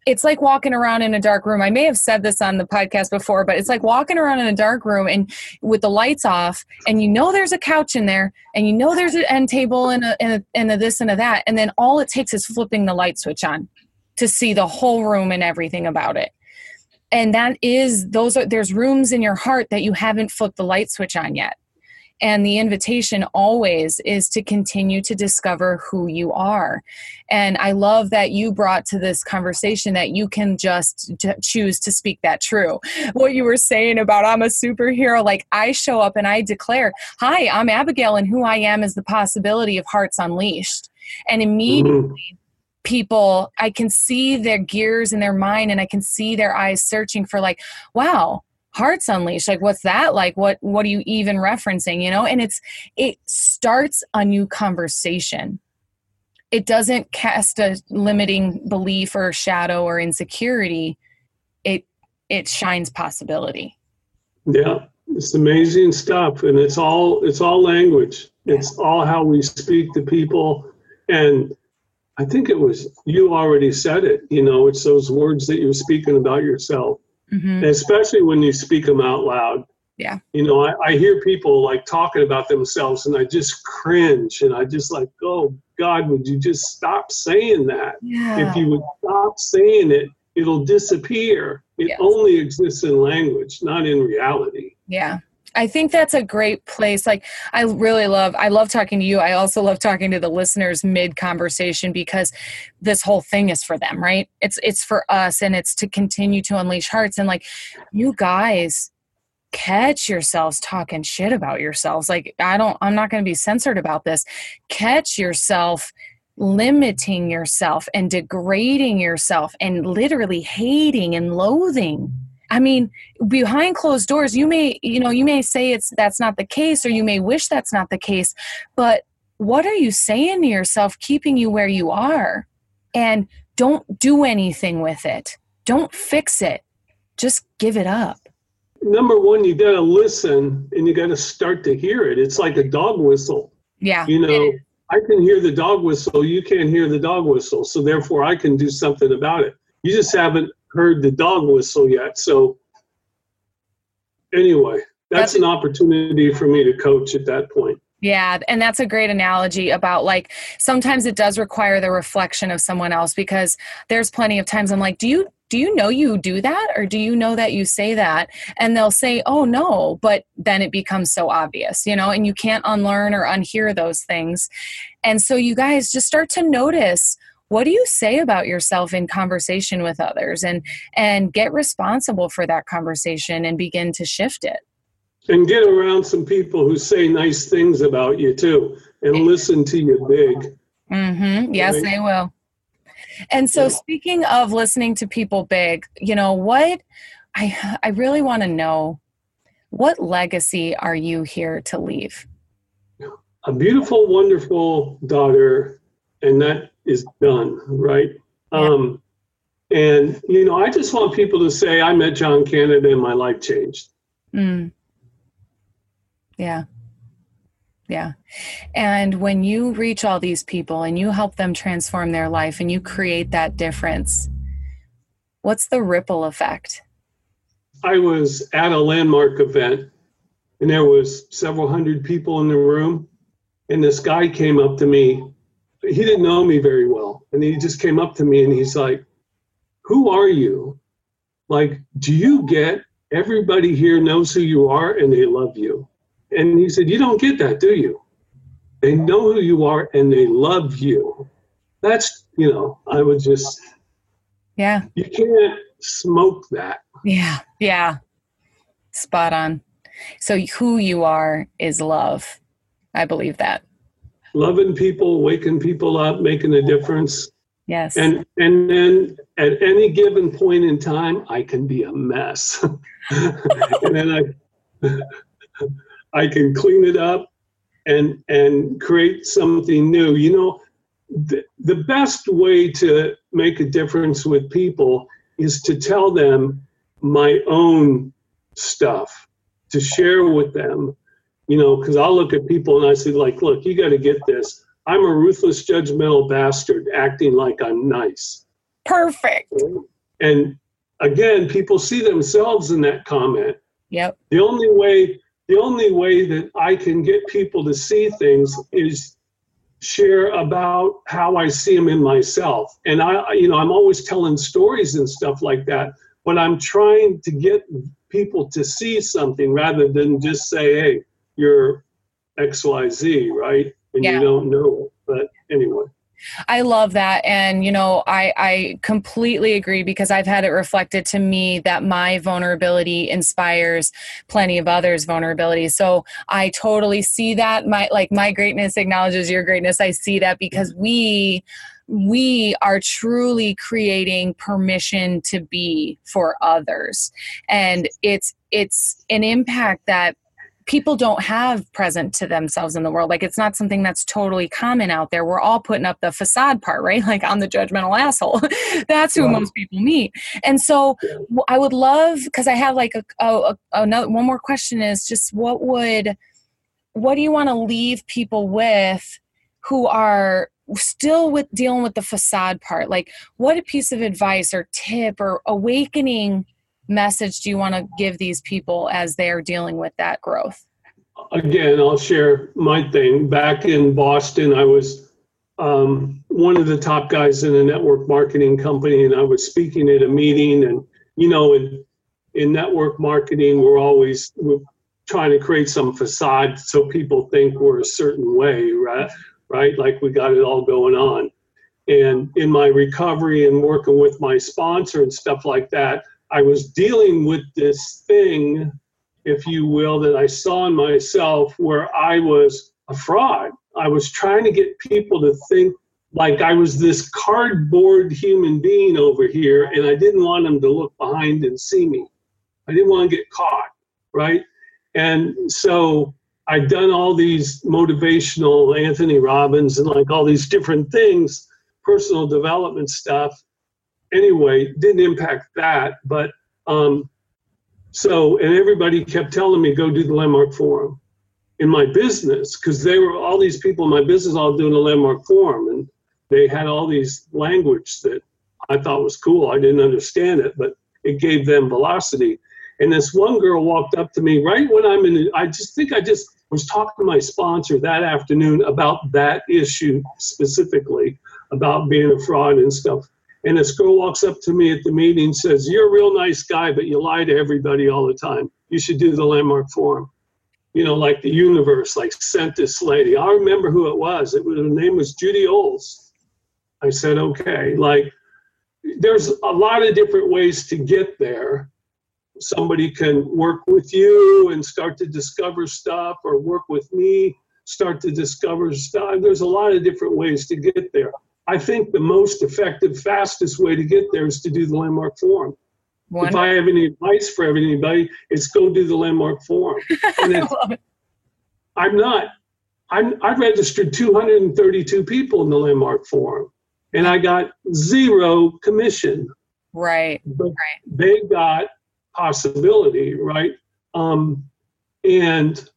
it's like walking around in a dark room. I may have said this on the podcast before, but it's like walking around in a dark room and with the lights off, and you know there's a couch in there, and you know there's an end table and a, and a, and a this and a that, and then all it takes is flipping the light switch on to see the whole room and everything about it. And that is those are there's rooms in your heart that you haven't flipped the light switch on yet and the invitation always is to continue to discover who you are. And I love that you brought to this conversation that you can just choose to speak that true. What you were saying about I'm a superhero, like I show up and I declare, Hi, I'm Abigail, and who I am is the possibility of Hearts Unleashed. And immediately, people i can see their gears in their mind and i can see their eyes searching for like wow hearts unleashed. Like what's that like? What what are you even referencing you know? And it's it starts a new conversation. It doesn't cast a limiting belief or shadow or insecurity. It it shines possibility. Yeah, it's amazing stuff, and it's all it's all language. It's all how we speak to people, and I think it was you already said it. You know, it's those words that you're speaking about yourself, Mm-hmm. especially when you speak them out loud. Yeah. You know, I, I hear people like talking about themselves, and I just cringe, and I just like, oh God, would you just stop saying that? Yeah. If you would stop saying it, it'll disappear. It Yes. only exists in language, not in reality. Yeah. I think that's a great place. Like, I really love, I love talking to you. I also love talking to the listeners mid conversation because this whole thing is for them, right? It's, it's for us and it's to continue to unleash hearts. And like, you guys catch yourselves talking shit about yourselves. Like, I don't, I'm not going to be censored about this. Catch yourself limiting yourself and degrading yourself and literally hating and loathing. I mean, behind closed doors, you may, you know, you may say it's that's not the case or you may wish that's not the case, but what are you saying to yourself keeping you where you are? And don't do anything with it. Don't fix it. Just give it up. Number one, you got to listen and you got to start to hear it. It's like a dog whistle. Yeah. You know, I can hear the dog whistle, you can't hear the dog whistle. So therefore, I can do something about it. You just haven't heard the dog whistle yet. So, anyway, that's, That's- an opportunity for me to coach at that point. Yeah, and that's a great analogy about like sometimes it does require the reflection of someone else because there's plenty of times I'm like, "Do you do you know you do that or do you know that you say that?" And they'll say, "Oh, no," but then it becomes so obvious, you know, and you can't unlearn or unhear those things. And so you guys just start to notice what do you say about yourself in conversation with others and and get responsible for that conversation and begin to shift it. And get around some people who say nice things about you too and listen to you big. Mm-hmm. Yes, Right. they will. And so, Yeah. speaking of listening to people big, you know what? I I really want to know what legacy are you here to leave? a beautiful, wonderful daughter, and that is done, right? Um, and you know, I just want people to say, "I met John Canida, and my life changed." Mm. Yeah. Yeah. And when you reach all these people and you help them transform their life and you create that difference, what's the ripple effect? I was at a landmark event, and there was several hundred people in the room, and this guy came up to me. He didn't know me very well, and he just came up to me and he's like, "Who are you? Like, do you get everybody here knows who you are and they love you?" And he said, "You don't get that, do you? They know who you are and they love you." That's you know, I would just Yeah. you can't smoke that. Yeah, yeah. Spot on. So who you are is love. I believe that. Loving people, waking people up, making a difference. Yes. And and then at any given point in time, I can be a mess. and then I I can clean it up and and create something new. You know, the, the best way to make a difference with people is to tell them my own stuff, to share with them you know, because I'll look at people and I say, like, look, you got to get this. I'm a ruthless, judgmental bastard acting like I'm nice. Perfect. And again, people see themselves in that comment. Yep. The only way, the only way that I can get people to see things is share about how I see them in myself. And I, you know, I'm always telling stories and stuff like that, but I'm trying to get people to see something rather than just say, hey, you're XYZ, right? And Yeah. you don't know it. But anyway. I love that. And, you know, I, I completely agree because I've had it reflected to me that my vulnerability inspires plenty of others' vulnerability. So I totally see that. My like my greatness acknowledges your greatness. I see that because we we are truly creating permission to be for others. And it's it's an impact that people don't have present to themselves in the world. Like it's not something that's totally common out there. We're all putting up the facade part, right? Like I'm the judgmental asshole. that's who right. most people meet. And so I would love because I have like a, a, a another one more question is just what would what do you want to leave people with who are still with dealing with the facade part like what a piece of advice or tip or awakening message do you want to give these people as they're dealing with that growth again i'll share my thing back in boston i was um, one of the top guys in a network marketing company and i was speaking at a meeting and you know in, in network marketing we're always we're trying to create some facade so people think we're a certain way right right? Like we got it all going on. And in my recovery and working with my sponsor and stuff like that, I was dealing with this thing, if you will, that I saw in myself where I was a fraud. I was trying to get people to think like I was this cardboard human being over here, and I didn't want them to look behind and see me. I didn't want to get caught, right? And so I'd done all these motivational Anthony Robbins and like all these different things, personal development stuff. Anyway, didn't impact that, but um, so and everybody kept telling me go do the landmark forum in my business because they were all these people in my business all doing the landmark forum and they had all these language that I thought was cool. I didn't understand it, but it gave them velocity. And this one girl walked up to me right when I'm in. I just think I just was talking to my sponsor that afternoon about that issue specifically about being a fraud and stuff. And this girl walks up to me at the meeting and says, You're a real nice guy, but you lie to everybody all the time. You should do the landmark forum. You know, like the universe, like sent this lady. I remember who it was. It was her name was Judy Oles. I said, okay. Like there's a lot of different ways to get there somebody can work with you and start to discover stuff or work with me start to discover stuff there's a lot of different ways to get there i think the most effective fastest way to get there is to do the landmark forum if i have any advice for anybody it's go do the landmark forum i'm not I'm, i registered 232 people in the landmark forum and i got zero commission. Right but right. they got possibility, right? Um, and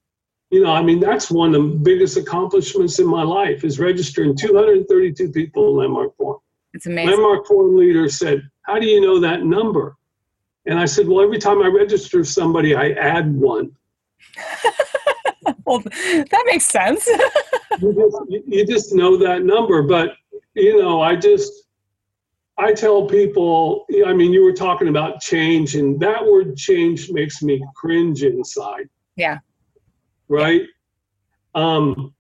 you know, I mean, that's one of the biggest accomplishments in my life is registering 232 people in Landmark Forum. It's amazing. Landmark Forum leader said, "How do you know that number?" And I said, "Well, every time I register somebody, I add one." well, that makes sense. you, just, you just know that number, but you know, I just I tell people, I mean, you were talking about change, and that word change makes me cringe inside. Yeah. Right? Um,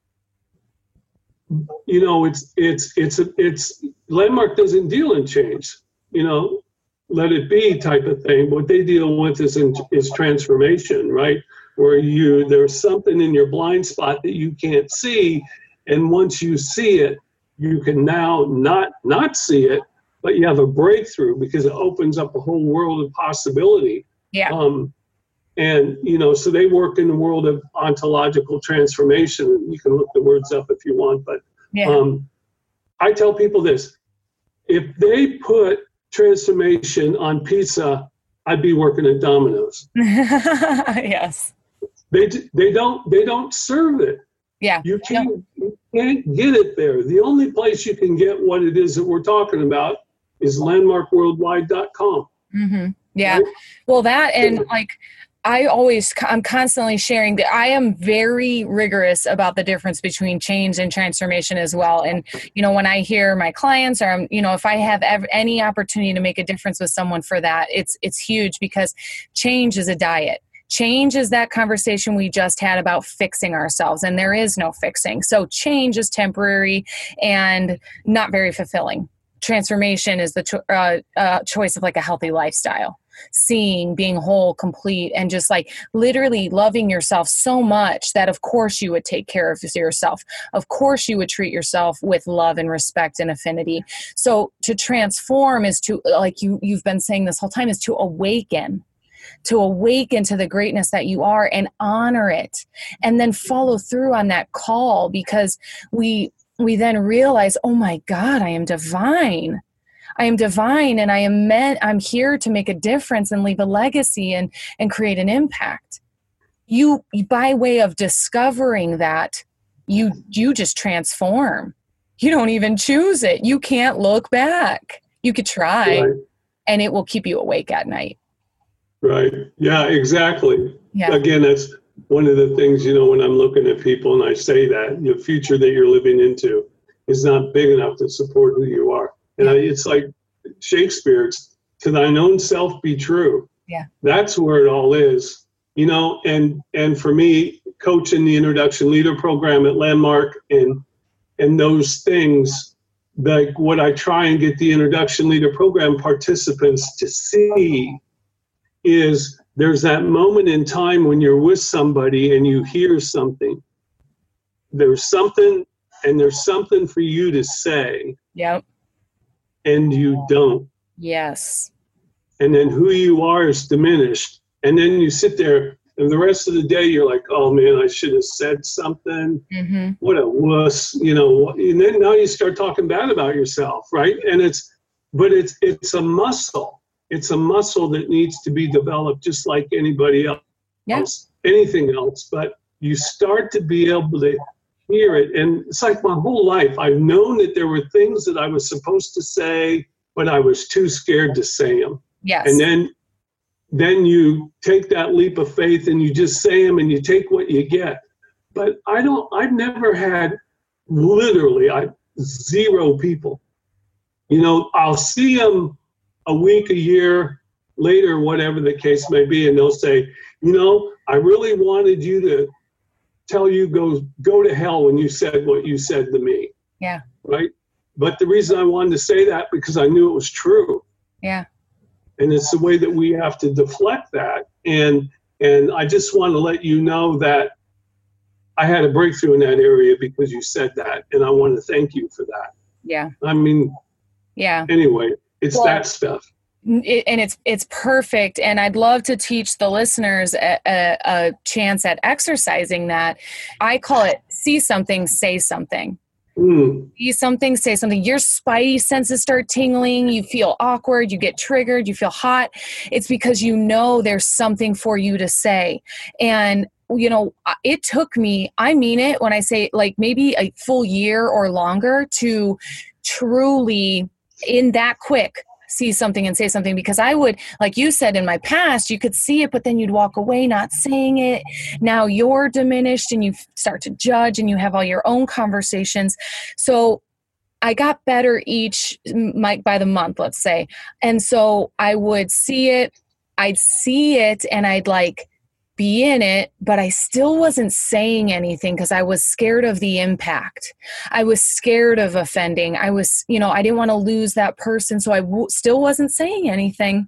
you know, it's it's it's it's landmark doesn't deal in change. You know, let it be type of thing. What they deal with is in, is transformation, right? Where you there's something in your blind spot that you can't see, and once you see it, you can now not not see it but you have a breakthrough because it opens up a whole world of possibility. Yeah. Um, and you know, so they work in the world of ontological transformation. You can look the words up if you want, but yeah. um, I tell people this: if they put transformation on pizza, I'd be working at Domino's. yes. They they don't they don't serve it. Yeah. You can't, you can't get it there. The only place you can get what it is that we're talking about is landmarkworldwide.com. Mm-hmm. Yeah. Well, that and like, I always, I'm constantly sharing that I am very rigorous about the difference between change and transformation as well. And, you know, when I hear my clients or, I'm, you know, if I have ever, any opportunity to make a difference with someone for that, it's, it's huge because change is a diet. Change is that conversation we just had about fixing ourselves and there is no fixing. So change is temporary and not very fulfilling. Transformation is the cho- uh, uh, choice of like a healthy lifestyle seeing being whole complete and just like literally loving yourself so much that of course you would take care of yourself. Of course you would treat yourself with love and respect and affinity. So to transform is to like you you've been saying this whole time is to awaken to awaken to the greatness that you are and honor it and then follow through on that call because we we then realize oh my god i am divine i am divine and i am meant i'm here to make a difference and leave a legacy and and create an impact. You by way of discovering that you you just transform. You don't even choose it. You can't look back. You could try right. and it will keep you awake at night. Right. Yeah exactly. Yeah. again that's one of the things you know when i'm looking at people and i say that the future that you're living into is not big enough to support who you are and I, it's like Shakespeare's, to thine own self be true. Yeah. That's where it all is you know and and for me coaching the introduction leader program at landmark and and those things like what i try and get the introduction leader program participants to see is there's that moment in time when you're with somebody and you hear something. There's something and there's something for you to say. Yep and you don't. Yes. And then who you are is diminished. And then you sit there and the rest of the day you're like oh man i should have said something. Mm-hmm. what a wuss you know and then now you start talking bad about yourself right? And it's but it's it's a muscle. It's a muscle that needs to be developed just like anybody else yeah. anything else. But you start to be able to hear it and it's like my whole life i've known that there were things that i was supposed to say but i was too scared to say them yes and then then you take that leap of faith and you just say them and you take what you get. But I don't, I've never had literally I, zero people. You know, I'll see them a week, a year later, whatever the case may be, and they'll say, you know, I really wanted you to tell you go go to hell when you said what you said to me. Yeah. Right. But the reason I wanted to say that because I knew it was true. Yeah and it's the way that we have to deflect that and and i just want to let you know that i had a breakthrough in that area because you said that and i want to thank you for that yeah i mean yeah anyway it's well, that stuff it, and it's it's perfect and i'd love to teach the listeners a, a, a chance at exercising that i call it see something say something Mm. See something, say something. Your spidey senses start tingling. You feel awkward. You get triggered. You feel hot. It's because you know there's something for you to say. And you know, it took me, I mean it when I say like maybe a full year or longer to truly, in that quick, see something and say something because I would, like you said in my past, you could see it, but then you'd walk away not saying it. Now you're diminished and you start to judge and you have all your own conversations. So I got better each like by the month, let's say. And so I would see it, I'd see it, and I'd like be in it, but I still wasn't saying anything because I was scared of the impact. I was scared of offending. I was, you know, I didn't want to lose that person. So I w- still wasn't saying anything.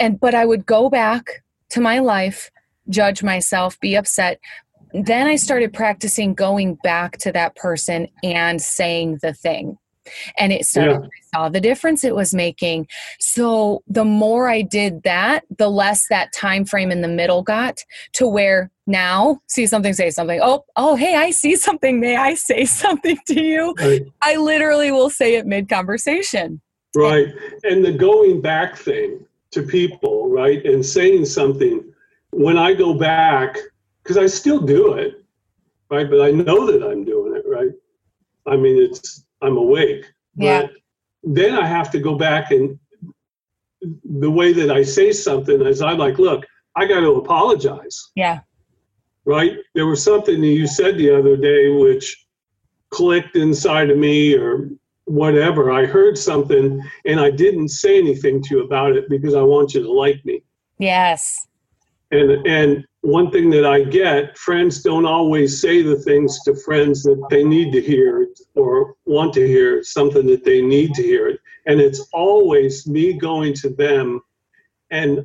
And, but I would go back to my life, judge myself, be upset. Then I started practicing going back to that person and saying the thing and it started yeah. I saw the difference it was making. So the more i did that the less that time frame in the middle got to where now see something say something. Oh oh hey i see something. May i say something to you? Right. i literally will say it mid conversation right. And the going back thing to people right and saying something when i go back because i still do it right but i know that i'm doing it right? I mean it's I'm awake. Yeah. But then I have to go back and the way that I say something is I'm like, look, I got to apologize. Yeah. Right? There was something that you said the other day which clicked inside of me or whatever. I heard something and I didn't say anything to you about it because I want you to like me. Yes. And and one thing that I get, friends don't always say the things to friends that they need to hear or want to hear something that they need to hear. And it's always me going to them and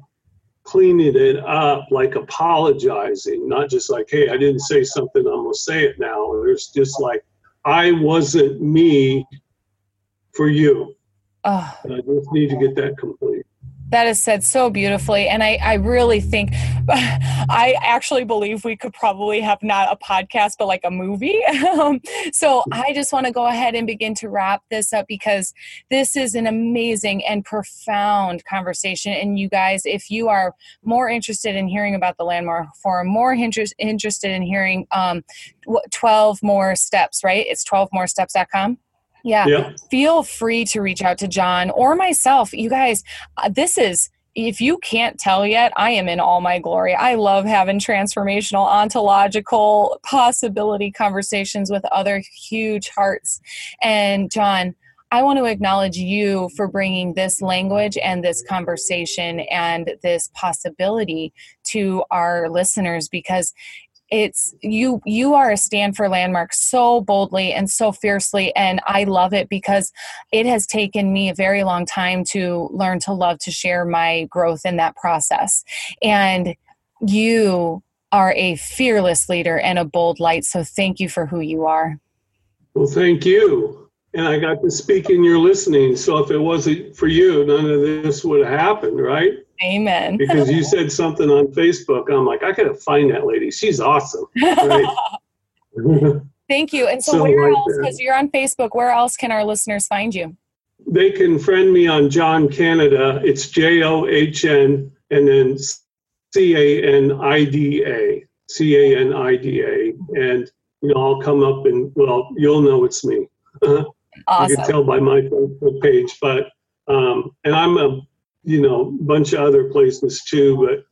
cleaning it up, like apologizing, not just like, hey, I didn't say something, I'm going to say it now. There's just like, I wasn't me for you. Oh. I just need to get that complete. That is said so beautifully and i, I really think i actually believe we could probably have not a podcast but like a movie. So i just want to go ahead and begin to wrap this up because this is an amazing and profound conversation and you guys if you are more interested in hearing about the landmark forum more interest, interested in hearing um, 12 more steps right? It's 12moresteps.com yeah. yeah. Feel free to reach out to John or myself. You guys, uh, this is if you can't tell yet, I am in all my glory. I love having transformational, ontological possibility conversations with other huge hearts. And John, I want to acknowledge you for bringing this language and this conversation and this possibility to our listeners because it's you you are a stand for landmark so boldly and so fiercely and i love it because it has taken me a very long time to learn to love to share my growth in that process. And you are a fearless leader and a bold light so thank you for who you are. Well thank you. And i got to speak in your listening so if it wasn't for you none of this would have happened right Amen. because you said something on Facebook. I'm like, I gotta find that lady. She's awesome. Right? Thank you. And so, so where else? Because you're on Facebook. Where else can our listeners find you? They can friend me on John Canida. It's J O H N and then C A N I D A. C A N I D A. And you know, I'll come up and well, you'll know it's me. awesome. You can tell by my Facebook page, but um, and I'm a you know, a bunch of other places too. But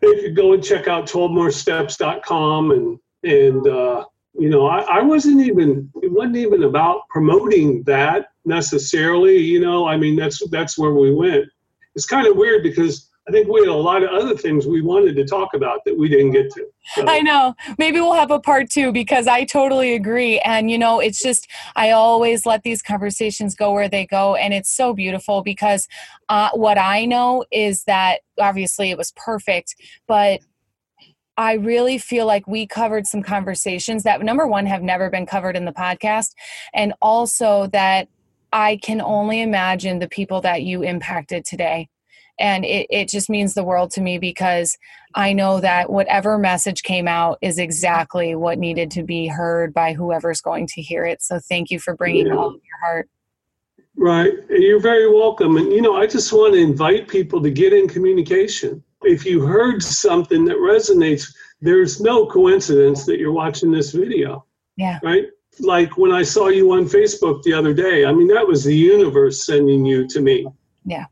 they could go and check out 12moresteps.com and and uh, you know, I, I wasn't even it wasn't even about promoting that necessarily. You know, I mean that's that's where we went. It's kind of weird because I think we had a lot of other things we wanted to talk about that we didn't get to. So. I know. Maybe we'll have a part two because I totally agree. And, you know, it's just, I always let these conversations go where they go. And it's so beautiful because uh, what I know is that obviously it was perfect, but I really feel like we covered some conversations that, number one, have never been covered in the podcast. And also that I can only imagine the people that you impacted today and it, it just means the world to me because i know that whatever message came out is exactly what needed to be heard by whoever's going to hear it. So thank you for bringing yeah. all of your heart. Right. You're very welcome. And you know i just want to invite people to get in communication. If you heard something that resonates there's no coincidence that you're watching this video. Yeah. Right? Like when i saw you on facebook the other day i mean that was the universe sending you to me. Yeah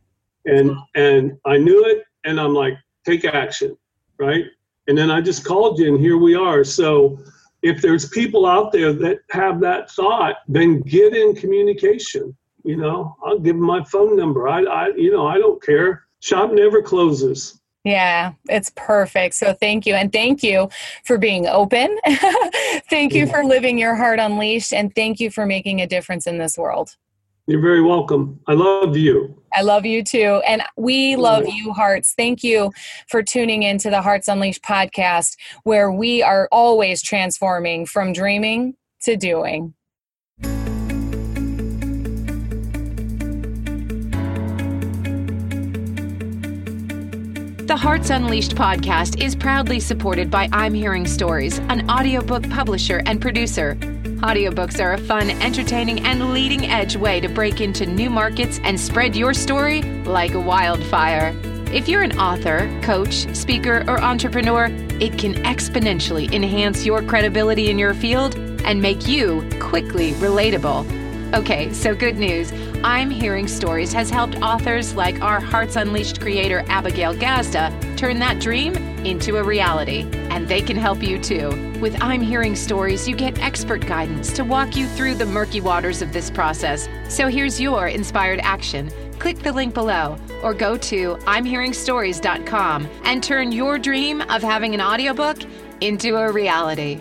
and and I knew it, and I'm like, take action, right? And then I just called you, and here we are. So if there's people out there that have that thought, then get in communication. You know, I'll give them my phone number. I, I you know, I don't care. Shop never closes. Yeah, it's perfect. So thank you. And thank you for being open. thank you for living your heart unleashed. And thank you for making a difference in this world. You're very welcome. I love you. I love you too. And we love you, Hearts. Thank you for tuning in to the Hearts Unleashed podcast, where we are always transforming from dreaming to doing. The Hearts Unleashed podcast is proudly supported by I'm Hearing Stories, an audiobook publisher and producer. Audiobooks are a fun, entertaining, and leading edge way to break into new markets and spread your story like wildfire. If you're an author, coach, speaker, or entrepreneur, it can exponentially enhance your credibility in your field and make you quickly relatable. Okay, so good news. I'm Hearing Stories has helped authors like our Hearts Unleashed creator Abigail Gazda turn that dream into a reality. And they can help you too. With I'm Hearing Stories, you get expert guidance to walk you through the murky waters of this process. So here's your inspired action. Click the link below or go to I'mHearingStories.com and turn your dream of having an audiobook into a reality.